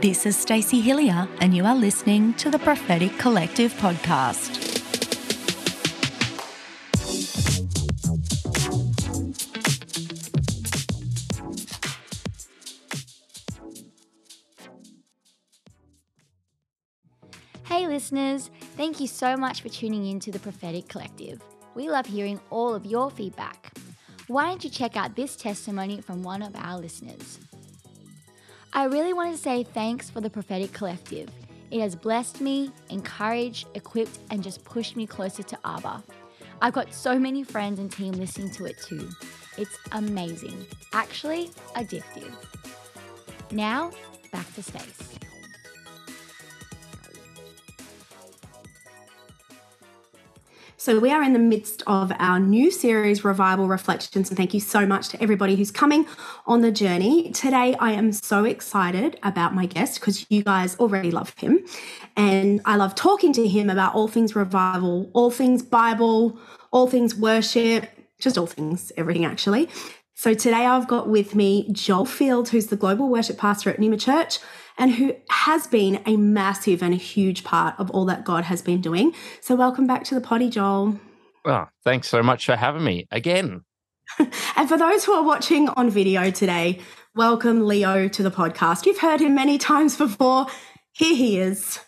This is Stacey Hilliar, and you are listening to the Prophetic Collective podcast. Hey, listeners, thank you so much for tuning in to the Prophetic Collective. We love hearing all of your feedback. Why don't you check out this testimony from one of our listeners? I really want to say thanks for the Prophetic Collective. It has blessed me, encouraged, equipped, and just pushed me closer to Abba. I've got so many friends and team listening to it too. It's amazing, actually addictive. Now, back to Stace. So, we are in the midst of our new series, Revival Reflections, and thank you so much to everybody who's coming on the journey. Today, I am so excited about my guest because you guys already love him. And I love talking to him about all things revival, all things Bible, all things worship, just all things, everything actually. So, today I've got with me Joel Field, who's the global worship pastor at Numa Church and who has been a massive and a huge part of all that God has been doing. So, welcome back to the potty, Joel. Well, thanks so much for having me again. and for those who are watching on video today, welcome Leo to the podcast. You've heard him many times before. Here he is.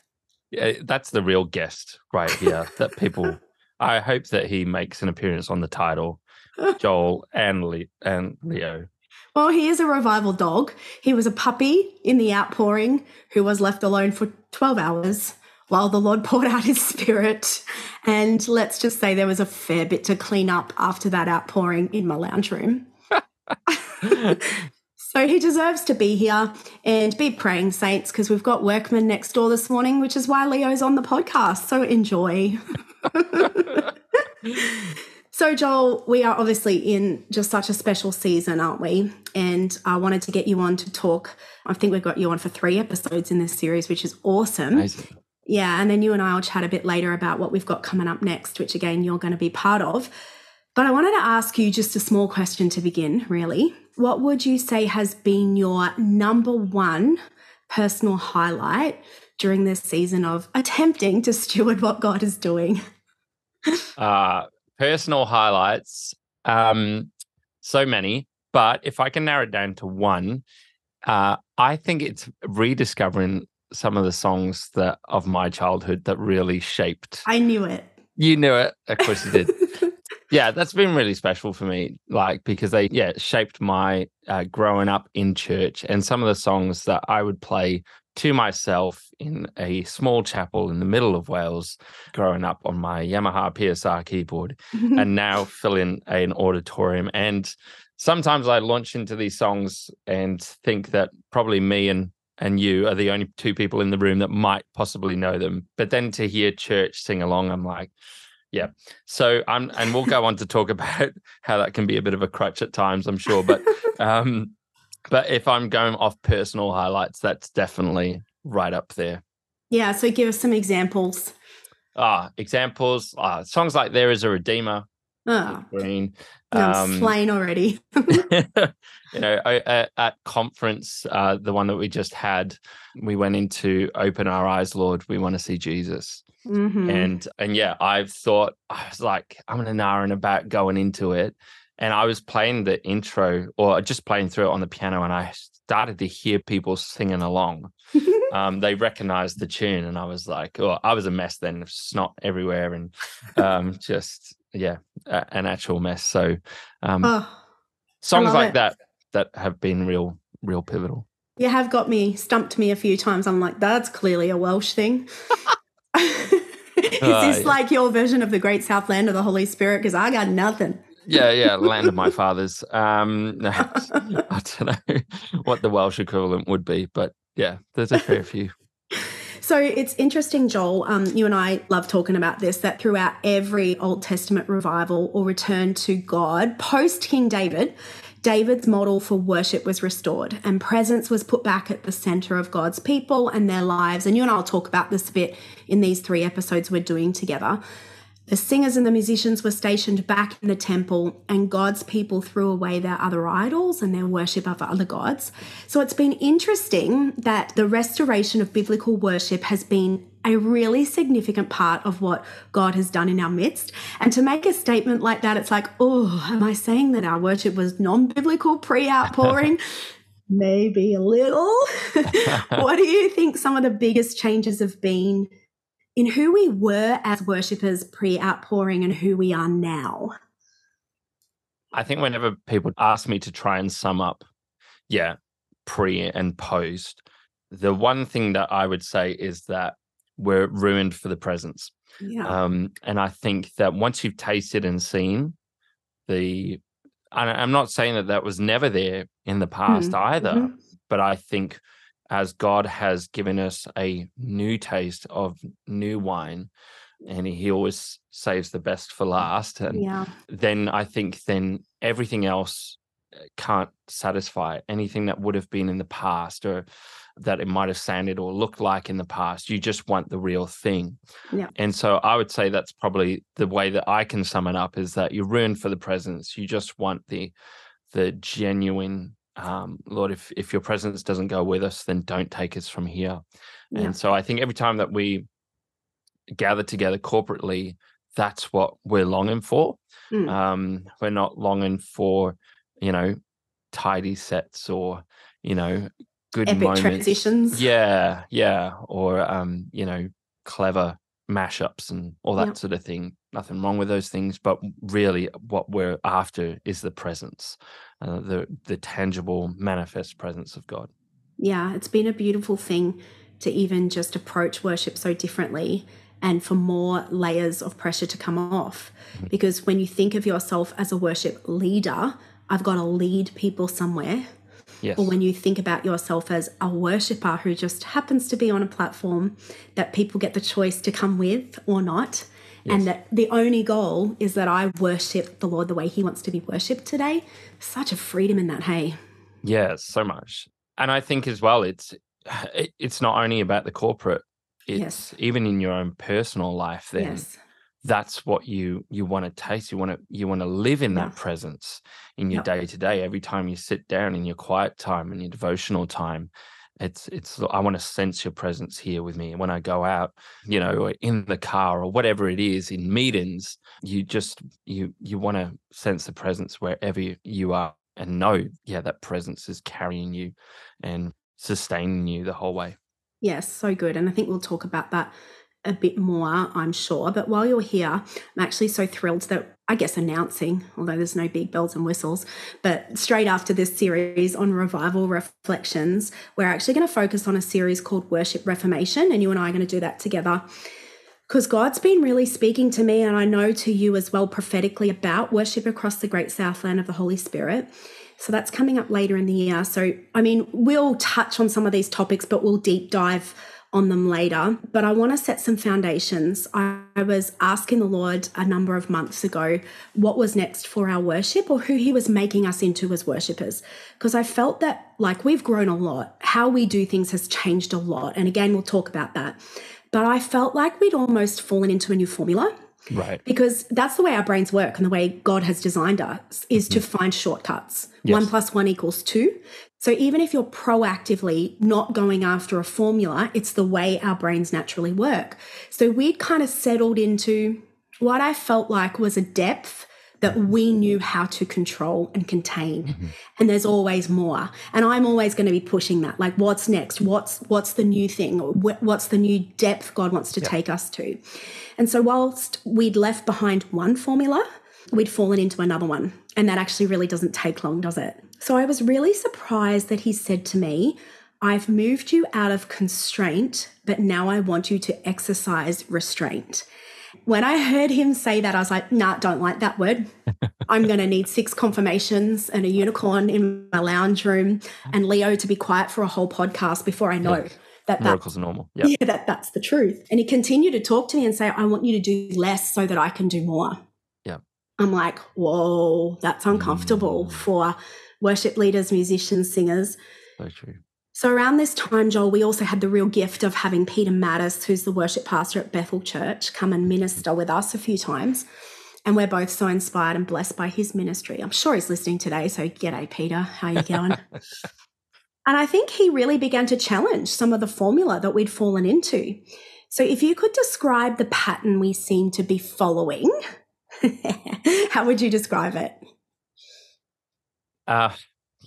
Yeah, that's the real guest right here that people I hope that he makes an appearance on the title, Joel and Le- and Leo. Well, he is a revival dog. He was a puppy in the outpouring who was left alone for 12 hours while the Lord poured out his spirit. And let's just say there was a fair bit to clean up after that outpouring in my lounge room. so he deserves to be here and be praying, saints, because we've got workmen next door this morning, which is why Leo's on the podcast. So enjoy. So, Joel, we are obviously in just such a special season, aren't we? And I wanted to get you on to talk. I think we've got you on for three episodes in this series, which is awesome. Amazing. Yeah. And then you and I will chat a bit later about what we've got coming up next, which again, you're going to be part of. But I wanted to ask you just a small question to begin, really. What would you say has been your number one personal highlight during this season of attempting to steward what God is doing? uh, personal highlights, um, so many, but if I can narrow it down to one, uh, I think it's rediscovering some of the songs that of my childhood that really shaped. I knew it. You knew it. Of course you did. yeah, that's been really special for me, like because they yeah shaped my uh, growing up in church and some of the songs that I would play to myself in a small chapel in the middle of Wales, growing up on my Yamaha PSR keyboard, and now fill in an auditorium. And sometimes I launch into these songs and think that probably me and and you are the only two people in the room that might possibly know them. But then to hear church sing along, I'm like, yeah. So I'm, and we'll go on to talk about how that can be a bit of a crutch at times, I'm sure. But um, but if I'm going off personal highlights, that's definitely right up there. Yeah. So give us some examples. Ah, examples. Ah, songs like "There Is a Redeemer." Oh, green. Um, I'm already. you know, at, at conference, uh, the one that we just had, we went into "Open Our Eyes, Lord. We want to see Jesus." Mm-hmm. And and yeah, I've thought I was like, I'm an hour and about going into it, and I was playing the intro or just playing through it on the piano, and I started to hear people singing along. um, they recognized the tune, and I was like, "Oh, I was a mess then, snot everywhere, and um, just yeah, a, an actual mess." So, um, oh, songs like it. that that have been real, real pivotal. You have got me stumped me a few times. I'm like, that's clearly a Welsh thing. Is uh, this yeah. like your version of the Great Southland of the Holy Spirit? Because I got nothing yeah, yeah, land of my fathers. Um, no, I don't know what the Welsh equivalent would be, but yeah, there's a fair few. So it's interesting, Joel. Um, you and I love talking about this that throughout every Old Testament revival or return to God post King David, David's model for worship was restored and presence was put back at the center of God's people and their lives. And you and I will talk about this a bit in these three episodes we're doing together. The singers and the musicians were stationed back in the temple, and God's people threw away their other idols and their worship of other gods. So it's been interesting that the restoration of biblical worship has been a really significant part of what God has done in our midst. And to make a statement like that, it's like, oh, am I saying that our worship was non biblical pre outpouring? Maybe a little. what do you think some of the biggest changes have been in who we were as worshippers pre outpouring and who we are now? I think whenever people ask me to try and sum up, yeah, pre and post, the one thing that I would say is that we're ruined for the presence. Yeah. Um, and I think that once you've tasted and seen the, I'm not saying that that was never there in the past Mm, either, mhm. but I think as God has given us a new taste of new wine, and He always saves the best for last, and yeah. then I think then everything else uh, can't satisfy anything that would have been in the past or that it might have sounded or looked like in the past. You just want the real thing. Yeah. And so I would say that's probably the way that I can sum it up is that you're ruined for the presence. You just want the the genuine um Lord, if if your presence doesn't go with us, then don't take us from here. Yeah. And so I think every time that we gather together corporately, that's what we're longing for. Mm. Um, we're not longing for, you know, tidy sets or, you know, good Epic moments. transitions. Yeah, yeah. Or um, you know, clever mashups and all that Yep. sort of thing. Nothing wrong with those things, but really what we're after is the presence, uh, the the tangible, manifest presence of God. Yeah, it's been a beautiful thing to even just approach worship so differently and for more layers of pressure to come off. Because when you think of yourself as a worship leader, I've got to lead people somewhere. Yes. Or when you think about yourself as a worshiper who just happens to be on a platform that people get the choice to come with or not. And that the only goal is that I worship the Lord the way He wants to be worshipped today. Such a freedom in that, hey. Yeah, so much. And I think as well, it's it's not only about the corporate. It's Yes. even in your own personal life. Then Yes. that's what you you want to taste. You want to you want to live in that Yeah. presence in your day to day. Every time you sit down in your quiet time and your devotional time, it's it's. I want to sense your presence here with me. And when I go out, you know, in the car or whatever it is in meetings, you just you you want to sense the presence wherever you- you are and know, yeah, that presence is carrying you and sustaining you the whole way. Yes, so good. And I think we'll talk about that a bit more, I'm sure. But while you're here, I'm actually so thrilled that I guess announcing, although there's no big bells and whistles, but straight after this series on revival reflections, we're actually going to focus on a series called Worship Reformation. And you and I are going to do that together because God's been really speaking to me, and I know to you as well prophetically about worship across the great southland of the Holy Spirit. So that's coming up later in the year. So, I mean, we'll touch on some of these topics, but we'll deep dive on them later. But I want to set some foundations. I, was asking the Lord a number of months ago what was next for our worship or who He was making us into as worshippers. Because I felt that, like, we've grown a lot. How we do things has changed a lot. And again, we'll talk about that. But I felt like we'd almost fallen into a new formula Right. because that's the way our brains work and the way God has designed us is to mm-hmm. find shortcuts. One plus one equals two. So even if you're proactively not going after a formula, it's the way our brains naturally work. So we'd kind of settled into what I felt like was a depth that we knew how to control and contain. Mm-hmm. And there's always more. And i'm always going to be pushing that. Like what's next? What's what's the new thing? What's the new depth god wants to take us to? And so whilst we'd left behind one formula we'd fallen into another one. And that actually really doesn't take long does it? So i was really surprised that he said to me I've moved you out of constraint, but now I want you to exercise restraint. When I heard him say that, I was like, nah, don't like that word. I'm going to need six confirmations and a unicorn in my lounge room and Leo to be quiet for a whole podcast before I know Yeah. that that Miracles are normal. Yeah. yeah, that that's the truth. And he continued to talk to me and say, I want you to do less so that I can do more. Yeah. I'm like, whoa, that's uncomfortable Mm. for worship leaders, musicians, singers. So true. So around this time, Joel, we also had the real gift of having Peter Mattis, who's the worship pastor at Bethel Church, come and minister with us a few times. And we're both so inspired and blessed by his ministry. I'm sure he's listening today. So g'day, Peter. How you going? and I think he really began to challenge some of the formula that we'd fallen into. So if you could describe the pattern we seem to be following, how would you describe it? Uh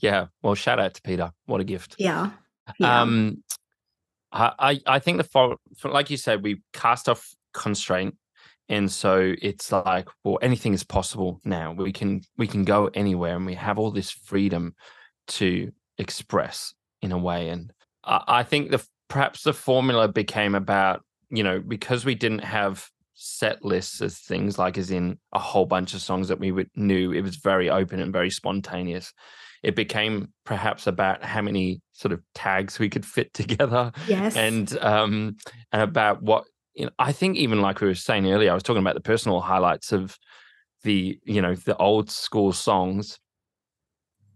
yeah. Well, shout out to Peter. What a gift. Yeah. yeah. Um, I I think the for, like you said, we cast off constraint, and so it's like, well, anything is possible now. We can we can go anywhere, and we have all this freedom to express in a way. And I, I think the perhaps the formula became about you know because we didn't have set lists as things like as in a whole bunch of songs that we would, knew it was very open and very spontaneous it became perhaps about how many sort of tags we could fit together. Yes. And um and about what you know, I think even like we were saying earlier, I was talking about the personal highlights of the, you know, the old school songs.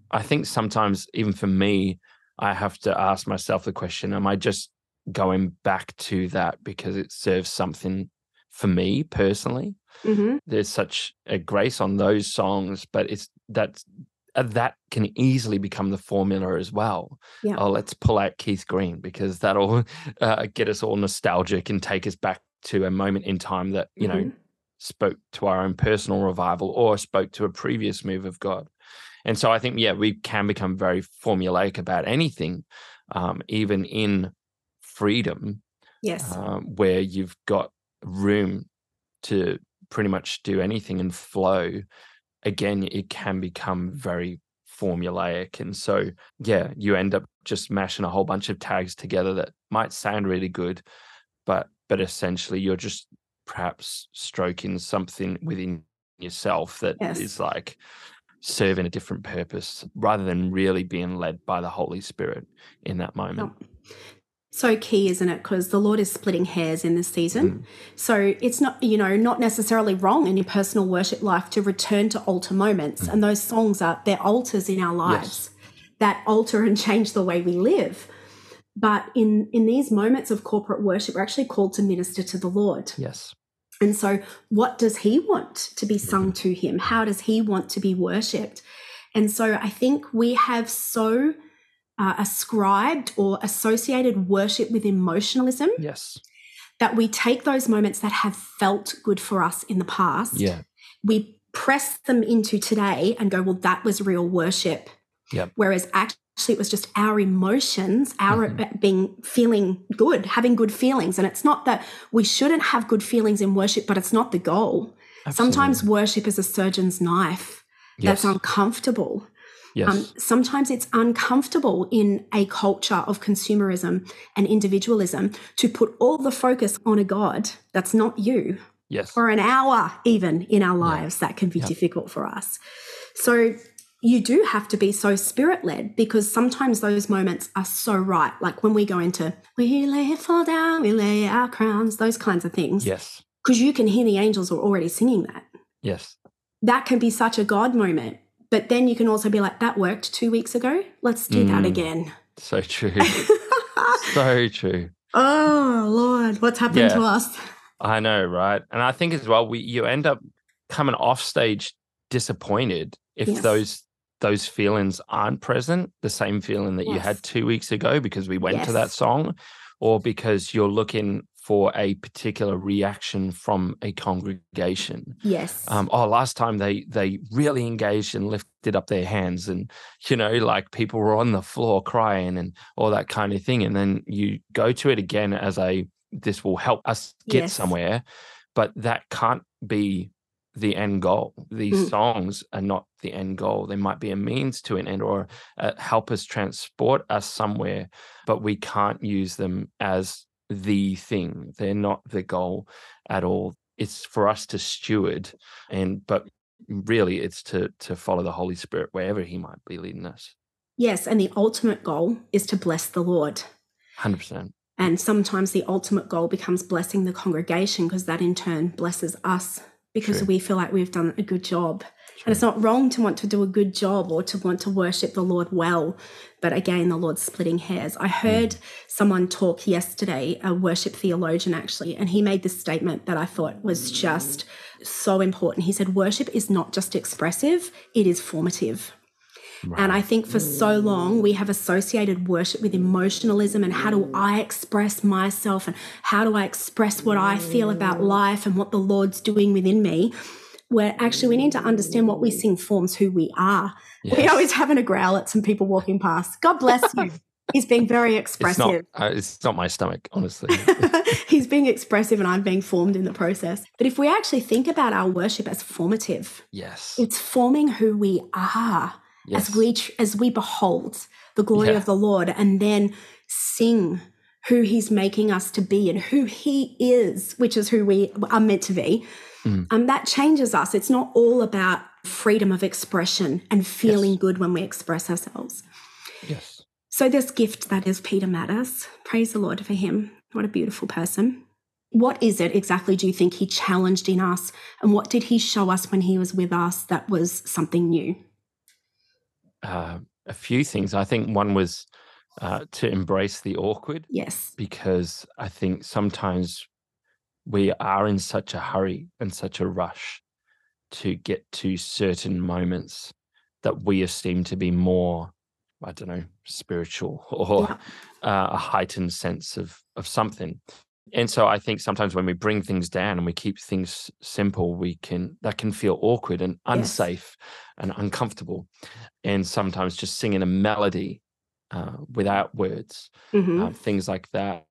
I think sometimes even for me, I have to ask myself the question, am I just going back to that because it serves something for me personally? Mm-hmm. There's such a grace on those songs, but it's that's uh, that can easily become the formula as well. Yeah. Oh, let's pull out Keith Green because that'll uh, get us all nostalgic and take us back to a moment in time that you mm-hmm. know spoke to our own personal revival or spoke to a previous move of God. And so I think yeah, we can become very formulaic about anything, um, even in freedom. Yes, um, where you've got room to pretty much do anything and flow again, it can become very formulaic. And so, yeah, you end up just mashing a whole bunch of tags together that might sound really good, but but essentially you're just perhaps stroking something within yourself that yes. is like serving a different purpose rather than really being led by the Holy Spirit in that moment so key, isn't it? Because the Lord is splitting hairs in this season. Mm. So it's not, you know, not necessarily wrong in your personal worship life to return to altar moments. Mm. And those songs are, they're altars in our lives yes. that alter and change the way we live. But in, in these moments of corporate worship, we're actually called to minister to the Lord. Yes. And so, what does He want to be sung to Him? How does He want to be worshipped? And so, I think we have so uh, ascribed or associated worship with emotionalism. Yes. That we take those moments that have felt good for us in the past. Yeah. We press them into today and go, well, that was real worship. Yep. Whereas actually it was just our emotions, our mm-hmm. being feeling good, having good feelings. And it's not that we shouldn't have good feelings in worship, but it's not the goal. Absolutely. Sometimes worship is a surgeon's knife yes. that's uncomfortable. Yes. Um, sometimes it's uncomfortable in a culture of consumerism and individualism to put all the focus on a God that's not you. Yes. For an hour, even in our lives, yeah. that can be yeah. difficult for us. So you do have to be so spirit led because sometimes those moments are so right. Like when we go into, we lay it fall down, we lay our crowns, those kinds of things. Yes. Because you can hear the angels are already singing that. Yes. That can be such a God moment but then you can also be like, that worked two weeks ago. Let's do mm, that again. So true. so true. Oh Lord, what's happened yeah, to us? I know, right? And I think as well, we you end up coming off stage disappointed if yes. those those feelings aren't present, the same feeling that yes. you had two weeks ago because we went yes. to that song, or because you're looking for a particular reaction from a congregation. Yes. Um, oh, last time they they really engaged and lifted up their hands, and you know, like people were on the floor crying and all that kind of thing. And then you go to it again as a this will help us get yes. somewhere, but that can't be the end goal. These mm. songs are not the end goal. They might be a means to an end or uh, help us transport us somewhere, but we can't use them as the thing. They're not the goal at all. It's for us to steward and but really it's to to follow the Holy Spirit wherever he might be leading us. Yes, and the ultimate goal is to bless the Lord. 100%. And sometimes the ultimate goal becomes blessing the congregation because that in turn blesses us because True. we feel like we've done a good job. And it's not wrong to want to do a good job or to want to worship the Lord well. But again, the Lord's splitting hairs. I hmm. heard someone talk yesterday, a worship theologian actually, and he made this statement that I thought was hmm. just so important. He said, Worship is not just expressive, it is formative. And I think for so long we have associated worship with emotionalism and how do I express myself and how do I express what I feel about life and what the Lord's doing within me. Where actually we need to understand what we sing forms who we are. We Yes. always having a growl at some people walking past. God bless you. He's being very It's not. expressive. Uh, it's not my stomach, honestly. He's being expressive and I'm being formed in the process. But if we actually think about our worship as formative, yes. it's forming who we are yes. as we as we behold the glory Yeah. of the Lord and then sing who he's making us to be and who he is, which is who we are meant to be. Mm. Um, that changes us. It's not all about freedom of expression and feeling Yes. good when we express ourselves. yes. So, this gift that is Peter Mattis, praise the Lord for him. What a beautiful person. What is it exactly do you think he challenged in us? And what did he show us when he was with us that was something new? Uh, a few things. I think one was uh, to embrace the awkward Yes. because I think sometimes we are in such a hurry and such a rush to get to certain moments that we esteem to be more, I don't know, spiritual or Yeah. uh, a heightened sense of of something. And so I think sometimes when we bring things down and we keep things simple, we can that can feel awkward and Yes. unsafe and uncomfortable. And sometimes just singing a melody uh, without words Mhm. um, things like that.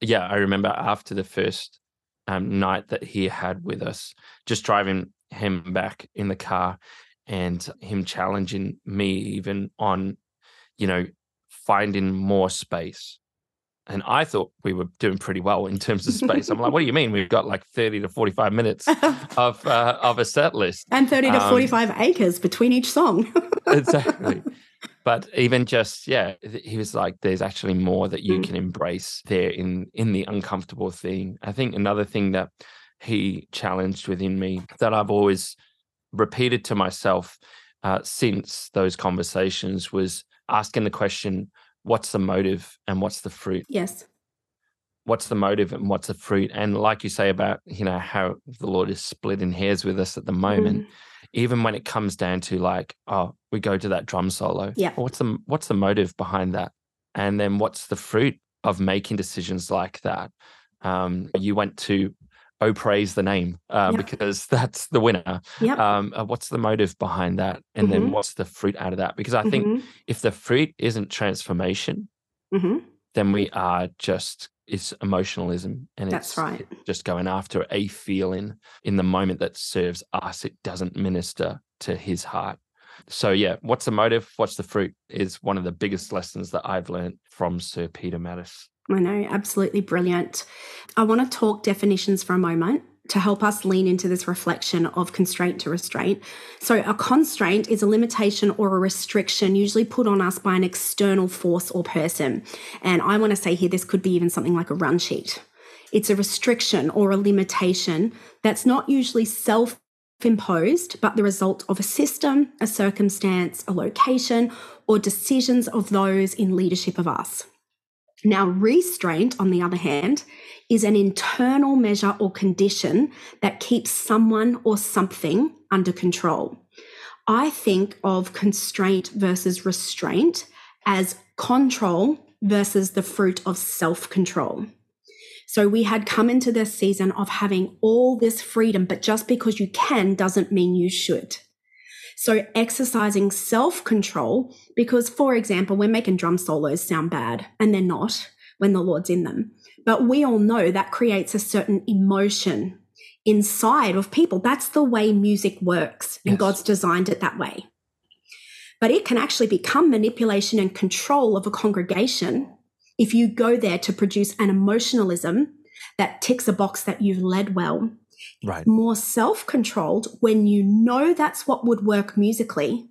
Yeah, I remember after the first um, night that he had with us, just driving him back in the car and him challenging me even on, you know, finding more space. And I thought we were doing pretty well in terms of space. I'm like, what do you mean? We've got like 30 to 45 minutes of uh, of a set list. and 30 to Um, 45 acres between each song. exactly. But even just yeah, he was like, "There's actually more that you Mm. can embrace there in in the uncomfortable thing." I think another thing that he challenged within me that I've always repeated to myself uh, since those conversations was asking the question, "What's the motive and what's the fruit?" yes. what's the motive and what's the fruit and like you say about you know how the lord is splitting hairs with us at the moment Mm. even when it comes down to like oh we go to that drum solo Yeah. well, what's the what's the motive behind that and then what's the fruit of making decisions like that um you went to oh praise the name uh, Yeah. because that's the winner Yep. um uh, what's the motive behind that and Mhm. then what's the fruit out of that because i think Mhm. if the fruit isn't transformation Mhm. then we are just it's emotionalism and That's it's right. just going after a feeling in the moment that serves us it doesn't minister to his heart so yeah what's the motive what's the fruit is one of the biggest lessons that i've learned from sir peter mattis I know, absolutely brilliant. I want to talk definitions for a moment to help us lean into this reflection of constraint to restraint. So, a constraint is a limitation or a restriction usually put on us by an external force or person. And I want to say here, this could be even something like a run sheet. It's a restriction or a limitation that's not usually self imposed, but the result of a system, a circumstance, a location, or decisions of those in leadership of us. Now, restraint, on the other hand, is an internal measure or condition that keeps someone or something under control. I think of constraint versus restraint as control versus the fruit of self control. So we had come into this season of having all this freedom, but just because you can doesn't mean you should. So exercising self control, because for example, we're making drum solos sound bad, and they're not when the Lord's in them. But we all know that creates a certain emotion inside of people. That's the way music works, and Yes. God's designed it that way. But it can actually become manipulation and control of a congregation if you go there to produce an emotionalism that ticks a box that you've led well right more self controlled when you know that's what would work musically,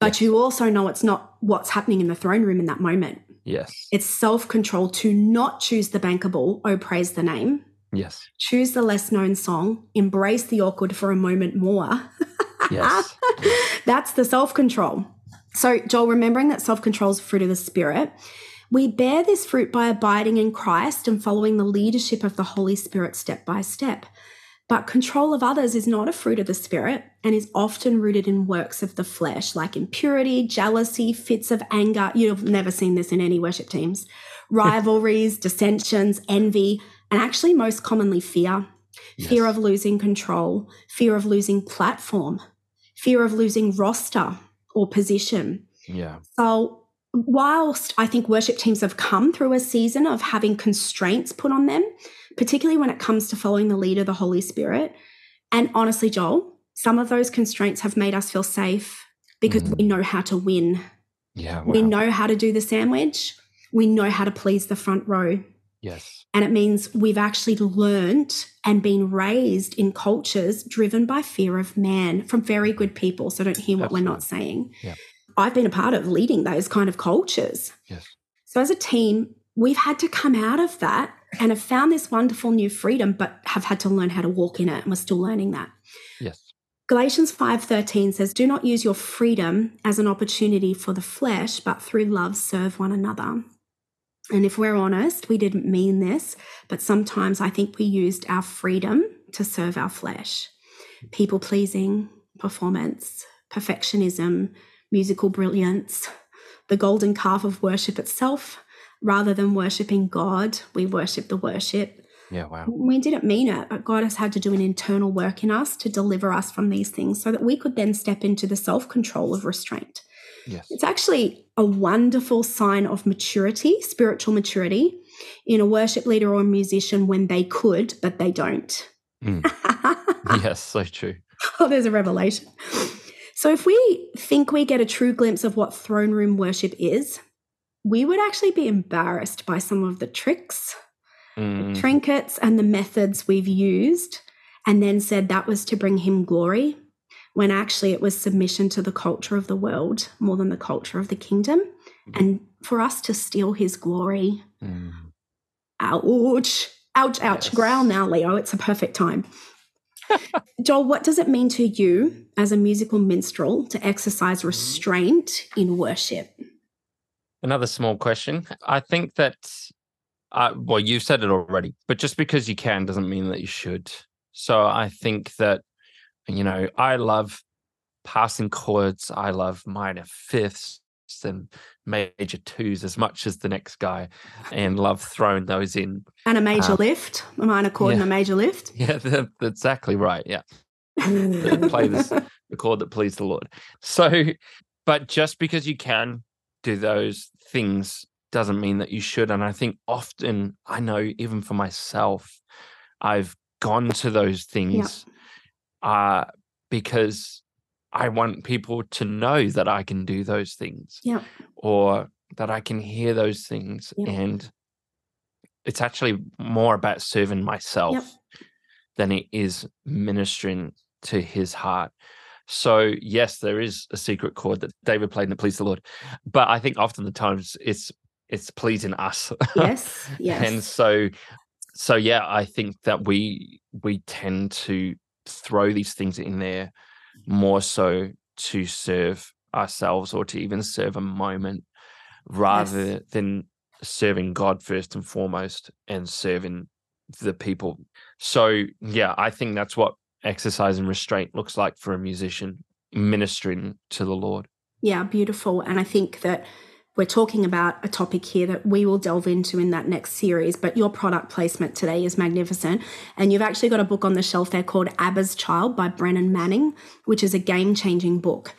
but Yes. you also know it's not what's happening in the throne room in that moment. yes It's self control to not choose the bankable, oh, praise the name, Yes. Choose the less known song, embrace the awkward for a moment more. Yes. That's the self control. So, Joel, remembering that self control is fruit of the Spirit, we bear this fruit by abiding in Christ and following the leadership of the Holy Spirit step by step. But control of others is not a fruit of the Spirit and is often rooted in works of the flesh, like impurity, jealousy, fits of anger. You've never seen this in any worship teams. Rivalries, dissensions, envy, and actually, most commonly, fear. Yes. Fear of losing control, fear of losing platform, fear of losing roster or position. Yeah. So, whilst I think worship teams have come through a season of having constraints put on them, particularly when it comes to following the lead of the Holy Spirit, and honestly, Joel, some of those constraints have made us feel safe because Mhm. we know how to win. Yeah. We know how to do the sandwich. We know how to please the front row. Yes. And it means we've actually learned and been raised in cultures driven by fear of man from very good people. So don't hear what we're not saying. Yeah. I've been a part of leading those kind of cultures. Yes. So as a team, we've had to come out of that and have found this wonderful new freedom, but have had to learn how to walk in it. And we're still learning that. Yes. Galatians 5:13 says, "Do not use your freedom as an opportunity for the flesh, but through love serve one another." And if we're honest, we didn't mean this, but sometimes I think we used our freedom to serve our flesh. People pleasing, performance, perfectionism, musical brilliance, the golden calf of worship itself. Rather than worshipping God, we worship the worship. Yeah. Wow. We didn't mean it, but God has had to do an internal work in us to deliver us from these things so that we could then step into the self control of restraint. Yes. It's actually a wonderful sign of maturity, spiritual maturity, in a worship leader or a musician when they could, but they don't. Mm. yes. So true. oh, there's a revelation. So, if we think we get a true glimpse of what throne room worship is, we would actually be embarrassed by some of the tricks, Mm. trinkets, and the methods we've used, and then said that was to bring him glory, when actually it was submission to the culture of the world more than the culture of the kingdom. And for us to steal his glory, Mm. ouch, ouch, ouch, Yes. growl now, Leo. It's a perfect time. Joel, what does it mean to you as a musical minstrel to exercise restraint in worship? Another small question. I think that, uh, well, you've said it already, but just because you can doesn't mean that you should. So I think that, you know, I love passing chords. I love minor fifths and major twos as much as the next guy and love throwing those in. And a major Um, lift, a minor chord and a major lift. Yeah, that's exactly right. Yeah. play this the chord that pleased the Lord. So, but just because you can do those things doesn't mean that you should. And I think often, I know even for myself, I've gone to those things uh, because I want people to know that I can do those things Yeah. or that I can hear those things. Yeah. And it's actually more about serving myself than it is ministering to his heart. So yes, there is a secret chord that David played and it pleased the Lord. But I think often the times it's it's pleasing us. Yes. Yes. and so so yeah, I think that we we tend to throw these things in there more so to serve ourselves or to even serve a moment rather than serving God first and foremost and serving the people. So yeah, I think that's what exercise and restraint looks like for a musician ministering to the Lord. Yeah, beautiful. And I think that we're talking about a topic here that we will delve into in that next series. But your product placement today is magnificent. And you've actually got a book on the shelf there called Abba's Child by Brennan Manning, which is a game changing book.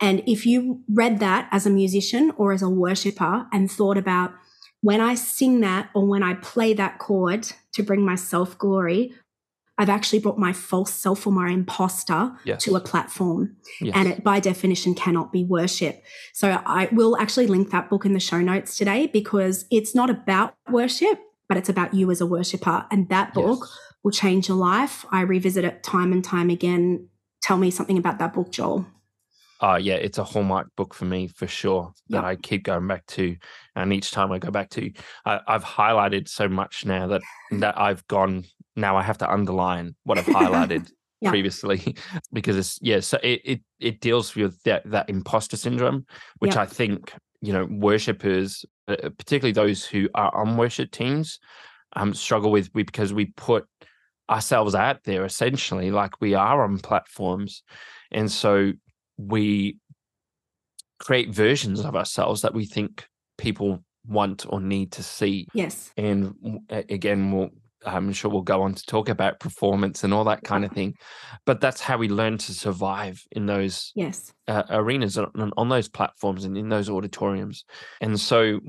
And if you read that as a musician or as a worshiper and thought about when I sing that or when I play that chord to bring myself glory, I've actually brought my false self or my imposter Yes. to a platform Yes. and it by definition cannot be worship. So I will actually link that book in the show notes today because it's not about worship, but it's about you as a worshiper. And that book Yes. will change your life. I revisit it time and time again. Tell me something about that book, Joel. uh yeah, it's a hallmark book for me for sure that Yeah. I keep going back to, and each time I go back to, I, I've highlighted so much now that that I've gone. Now I have to underline what I've highlighted Yeah. previously because it's yeah. So it it it deals with that that imposter syndrome, which Yeah. I think you know worshippers, uh, particularly those who are on worship teams, um struggle with we because we put ourselves out there essentially like we are on platforms and so we create versions of ourselves that we think people want or need to see Yes. and again we'll i'm sure we'll go on to talk about performance and all that kind of thing but that's how we learn to survive in those Yes. uh, arenas on, on those platforms and in those auditoriums and so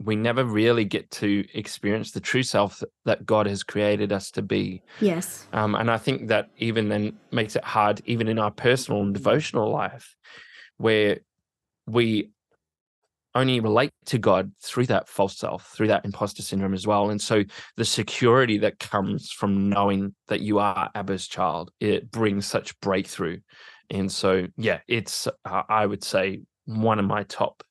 we never really get to experience the true self that, that god has created us to be Yes. um, and I think that even then makes it hard, even in our personal and devotional life, where we only relate to God through that false self, through that imposter syndrome as well. And so the security that comes from knowing that you are Abba's child, it brings such breakthrough. And so, yeah, it's, uh, I would say, one of my top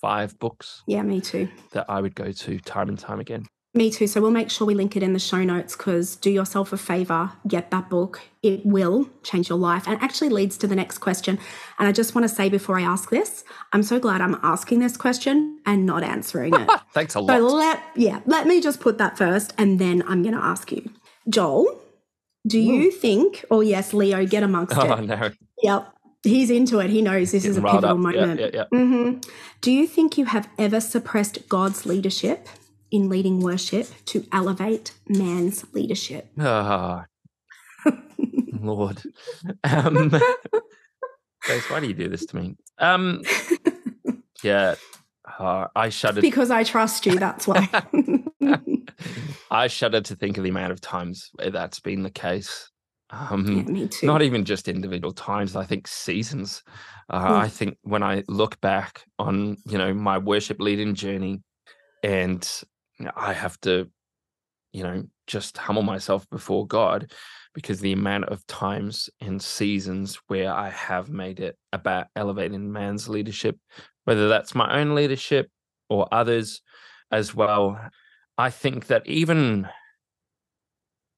five books Yeah, me too. that I would go to time and time again. Me too. So we'll make sure we link it in the show notes because do yourself a favor, get that book. It will change your life and actually leads to the next question. And I just want to say before I ask this, I'm so glad I'm asking this question and not answering it. Thanks a lot. so let yeah, let me just put that first and then I'm going to ask you. Joel, do you think oh yes, Leo, get amongst Oh, it. no. Yep. He's into it. He knows this is a pivotal up. Yeah, moment. yeah, yeah. hmm Do you think you have ever suppressed God's leadership in leading worship to elevate man's leadership? Ah, Lord. Um, Grace, why do you do this to me? Um, yeah, uh, I shudder. because I trust you, that's why. I shudder to think of the amount of times where that's been the case. Um, yeah, me too. not even just individual times i think seasons uh, Yeah. i think when i look back on you know my worship leading journey and i have to you know just humble myself before god because the amount of times and seasons where i have made it about elevating man's leadership whether that's my own leadership or others as well i think that even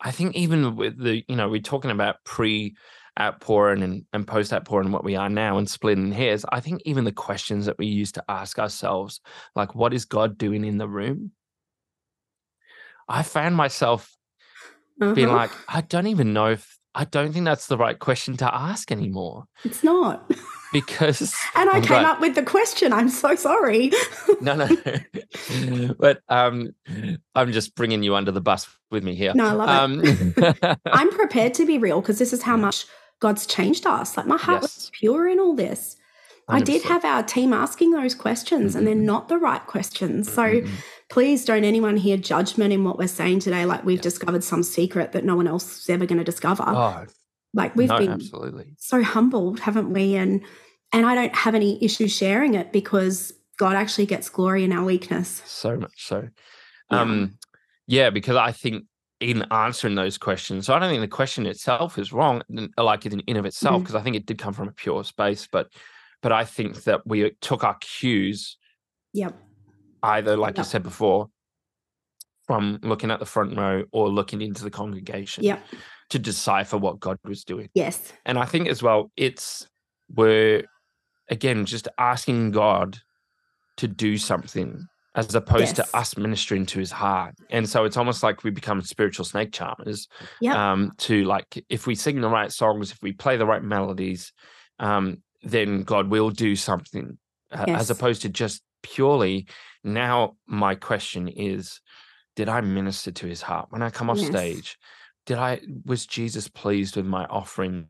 I think even with the, you know, we're talking about pre outpouring and, and post outpouring and what we are now and splitting hairs. I think even the questions that we used to ask ourselves, like, what is God doing in the room? I found myself being Uh-huh. like, I don't even know if, I don't think that's the right question to ask anymore it's not. because. And I I'm came up with the question. I'm so sorry. No, no, no. but um, I'm just bringing you under the bus with me here. No, I love it. um, I'm prepared to be real because this is how much God's changed us. Like my heart Yes. was pure in all this. I did have our team asking those questions and they're Mhm. not the right questions. So Mhm. Please don't anyone hear judgment in what we're saying today, like we've discovered some secret that no one else is ever going to discover. Oh, like we've no, been absolutely. so humbled, haven't we? And and I don't have any issue sharing it because God actually gets glory in our weakness. So much so. Yeah. Um, yeah, because I think in answering those questions, so I don't think the question itself is wrong, like in in of itself, because I think it did come from a pure space. But but I think that we took our cues Yep. Either, like you Yep. said before, from looking at the front row or looking into the congregation Yep. to decipher what God was doing. Yes. And I think as well, it's we're again just asking God to do something as opposed Yes. to us ministering to his heart. And so it's almost like we become spiritual snake charmers. Yep. Um, to like if we sing the right songs, if we play the right melodies, um, then God will do something. uh, Yes. as opposed to just purely now my question is did I minister to his heart when I come off Yes. stage? Did I was Jesus pleased with my offering?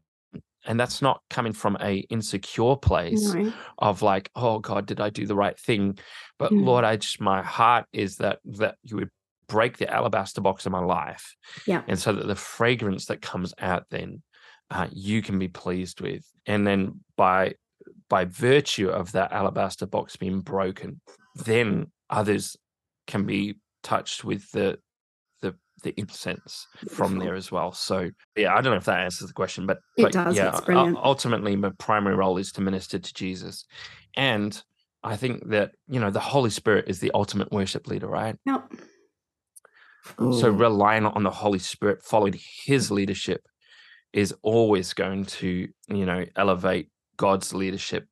And that's not coming from a insecure place No. of like, oh God, did I do the right thing? But Mm. Lord, I just my heart is that that you would break the alabaster box of my life. Yeah. And so that the fragrance that comes out then uh, you can be pleased with. And then by by virtue of that alabaster box being broken, then others can be touched with the the the incense from there as well. So yeah, I don't know if that answers the question, but, It but does, yeah, it's ultimately my primary role is to minister to Jesus. And I think that, you know, the Holy Spirit is the ultimate worship leader, right? Yep. So relying on the Holy Spirit, following his leadership is always going to, you know, elevate God's leadership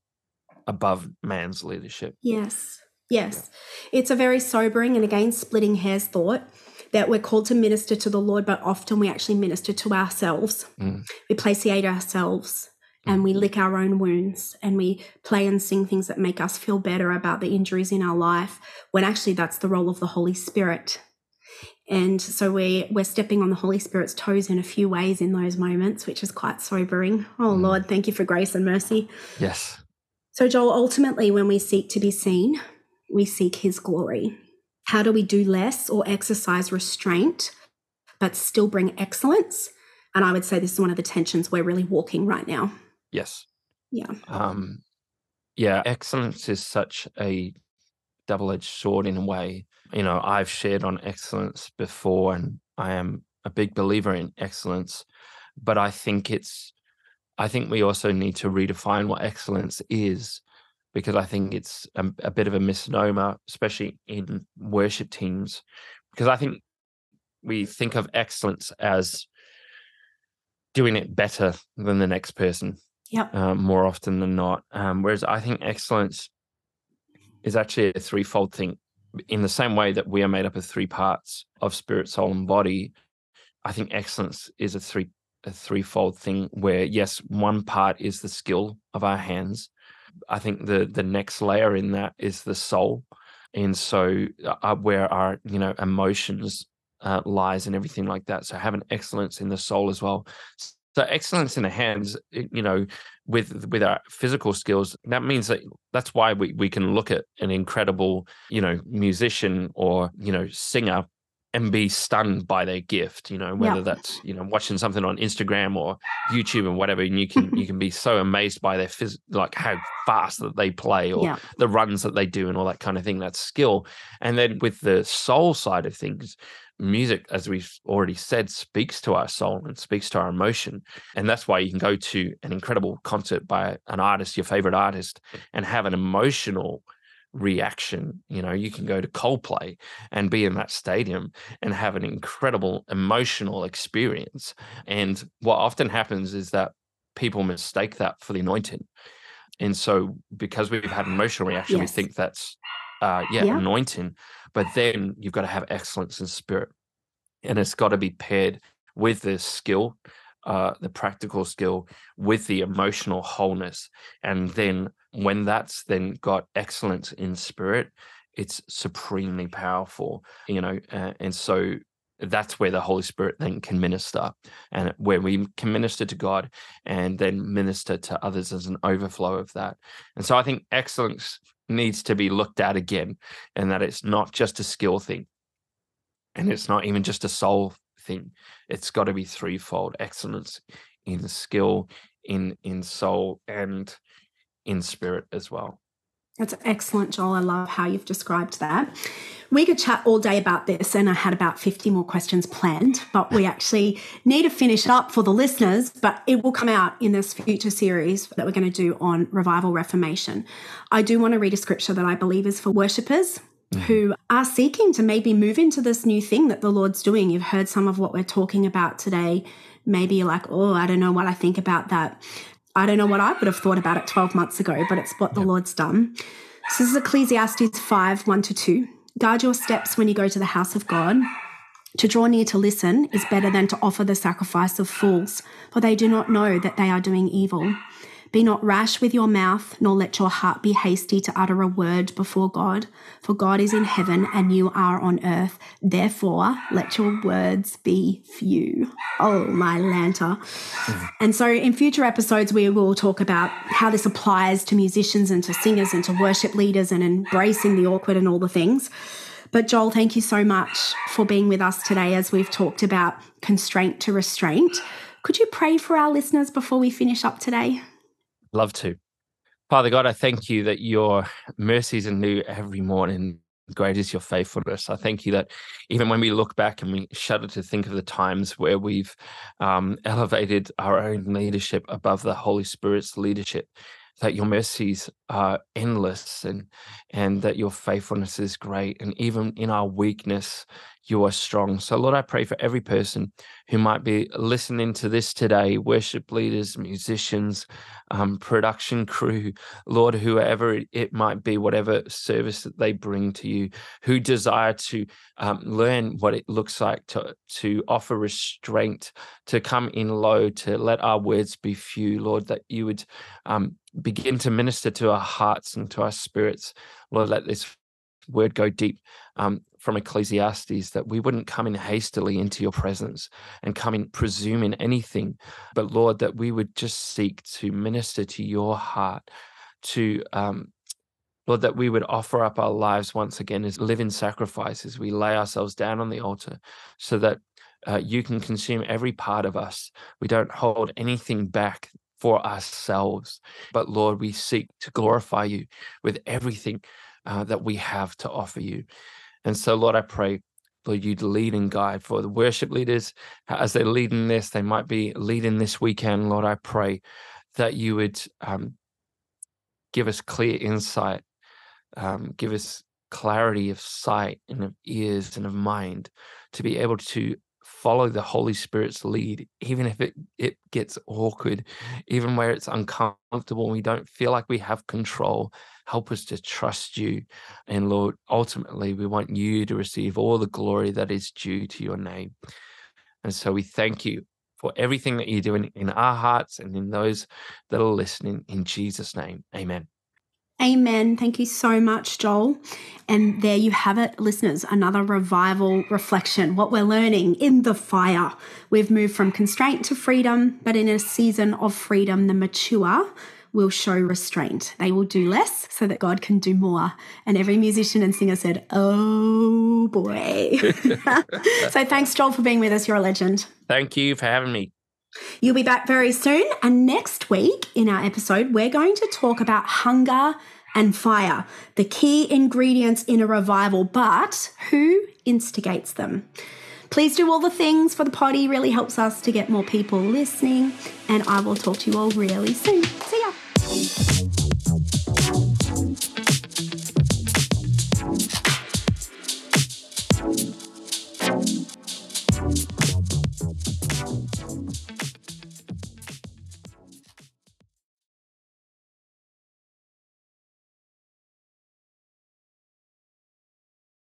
above man's leadership. Yes, yes. It's a very sobering and again splitting hairs thought that we're called to minister to the Lord, but often we actually minister to ourselves. Mm. We placiate ourselves and we lick our own wounds and we play and sing things that make us feel better about the injuries in our life when actually that's the role of the Holy Spirit. And so we we're stepping on the Holy Spirit's toes in a few ways in those moments, which is quite sobering. Oh Mm. Lord, thank you for grace and mercy. Yes. So, Joel, ultimately, when we seek to be seen, we seek his glory. How do we do less or exercise restraint, but still bring excellence? And I would say this is one of the tensions we're really walking right now. Yes. Yeah. Um, yeah, excellence is such a double-edged sword in a way. You know, I've shared on excellence before, and I am a big believer in excellence. But I think it's, I think we also need to redefine what excellence is, because I think it's a, a bit of a misnomer, especially in worship teams, because I think we think of excellence as doing it better than the next person Yep. uh, more often than not. Um, whereas I think excellence is actually a threefold thing. In the same way that we are made up of three parts of spirit, soul, and body, I think excellence is a three a threefold thing. Where yes, one part is the skill of our hands. I think the the next layer in that is the soul, and so uh, where our you know emotions uh, lies and everything like that. So having excellence in the soul as well. So excellence in the hands, eh, you know, with with our physical skills, that means that that's why we we can look at an incredible, you know, musician or you know singer and be stunned by their gift. You know, whether Yeah. that's you know watching something on Instagram or YouTube and whatever, and you can you can be so amazed by their phys- like how fast that they play or Yeah. the runs that they do and all that kind of thing. That's skill. And then with the soul side of things, music, as we've already said, speaks to our soul and speaks to our emotion. And that's why you can go to an incredible concert by an artist, your favorite artist, and have an emotional reaction. You know, you can go to Coldplay and be in that stadium and have an incredible emotional experience. And what often happens is that people mistake that for the anointing. And so, because we've had an emotional reaction, Yes. we think that's uh, yeah, Yeah. anointing. But then you've got to have excellence in spirit, and it's got to be paired with the skill, uh, the practical skill, with the emotional wholeness. And then when that's then got excellence in spirit, it's supremely powerful. You know, uh, and so that's where the Holy Spirit then can minister, and where we can minister to God and then minister to others as an overflow of that. And so I think excellence needs to be looked at again, and that it's not just a skill thing, and it's not even just a soul thing. It's got to be threefold: excellence in skill, in in soul, and in spirit as well. That's excellent, Joel. I love how you've described that. We could chat all day about this, and I had about 50 more questions planned, but we actually need to finish up for the listeners. But it will come out in this future series that we're going to do on revival reformation. I do want to read a scripture that I believe is for worshippers mm-hmm. who are seeking to maybe move into this new thing that the Lord's doing. You've heard some of what we're talking about today. Maybe you're like, oh, I don't know what I think about that. I don't know what I would have thought about it 12 months ago, but it's what the Lord's done. So this is Ecclesiastes 5 1 to 2. Guard your steps when you go to the house of God. To draw near to listen is better than to offer the sacrifice of fools, for they do not know that they are doing evil. Be not rash with your mouth, nor let your heart be hasty to utter a word before God. For God is in heaven and you are on earth. Therefore, let your words be few. Oh, my Lanta. And so, in future episodes, we will talk about how this applies to musicians and to singers and to worship leaders and embracing the awkward and all the things. But, Joel, thank you so much for being with us today as we've talked about constraint to restraint. Could you pray for our listeners before we finish up today? Love to. Father God, I thank you that your mercies are new every morning. Great is your faithfulness. I thank you that even when we look back and we shudder to think of the times where we've um, elevated our own leadership above the Holy Spirit's leadership, that your mercies are endless and and that your faithfulness is great and even in our weakness you are strong. So lord i pray for every person who might be listening to this today worship leaders musicians um, production crew lord whoever it might be whatever service that they bring to you who desire to um, learn what it looks like to to offer restraint to come in low to let our words be few lord that you would um, begin to minister to our hearts and to our spirits. Lord, let this word go deep um, from Ecclesiastes that we wouldn't come in hastily into your presence and come in presuming anything, but Lord, that we would just seek to minister to your heart, to um, Lord, that we would offer up our lives once again as living sacrifices. We lay ourselves down on the altar so that uh, you can consume every part of us. We don't hold anything back for ourselves. But Lord, we seek to glorify you with everything uh, that we have to offer you. And so, Lord, I pray, Lord, you lead and guide for the worship leaders as they're leading this, they might be leading this weekend. Lord, I pray that you would um, give us clear insight, um, give us clarity of sight and of ears and of mind to be able to follow the Holy Spirit's lead, even if it, it gets awkward, even where it's uncomfortable, and we don't feel like we have control. Help us to trust you. And Lord, ultimately, we want you to receive all the glory that is due to your name. And so we thank you for everything that you're doing in our hearts and in those that are listening. In Jesus' name, amen. Amen. Thank you so much, Joel. And there you have it, listeners, another revival reflection. What we're learning in the fire. We've moved from constraint to freedom, but in a season of freedom, the mature will show restraint. They will do less so that God can do more. And every musician and singer said, Oh boy. so thanks, Joel, for being with us. You're a legend. Thank you for having me. You'll be back very soon. And next week in our episode, we're going to talk about hunger and fire, the key ingredients in a revival, but who instigates them? Please do all the things for the potty, really helps us to get more people listening. And I will talk to you all really soon. See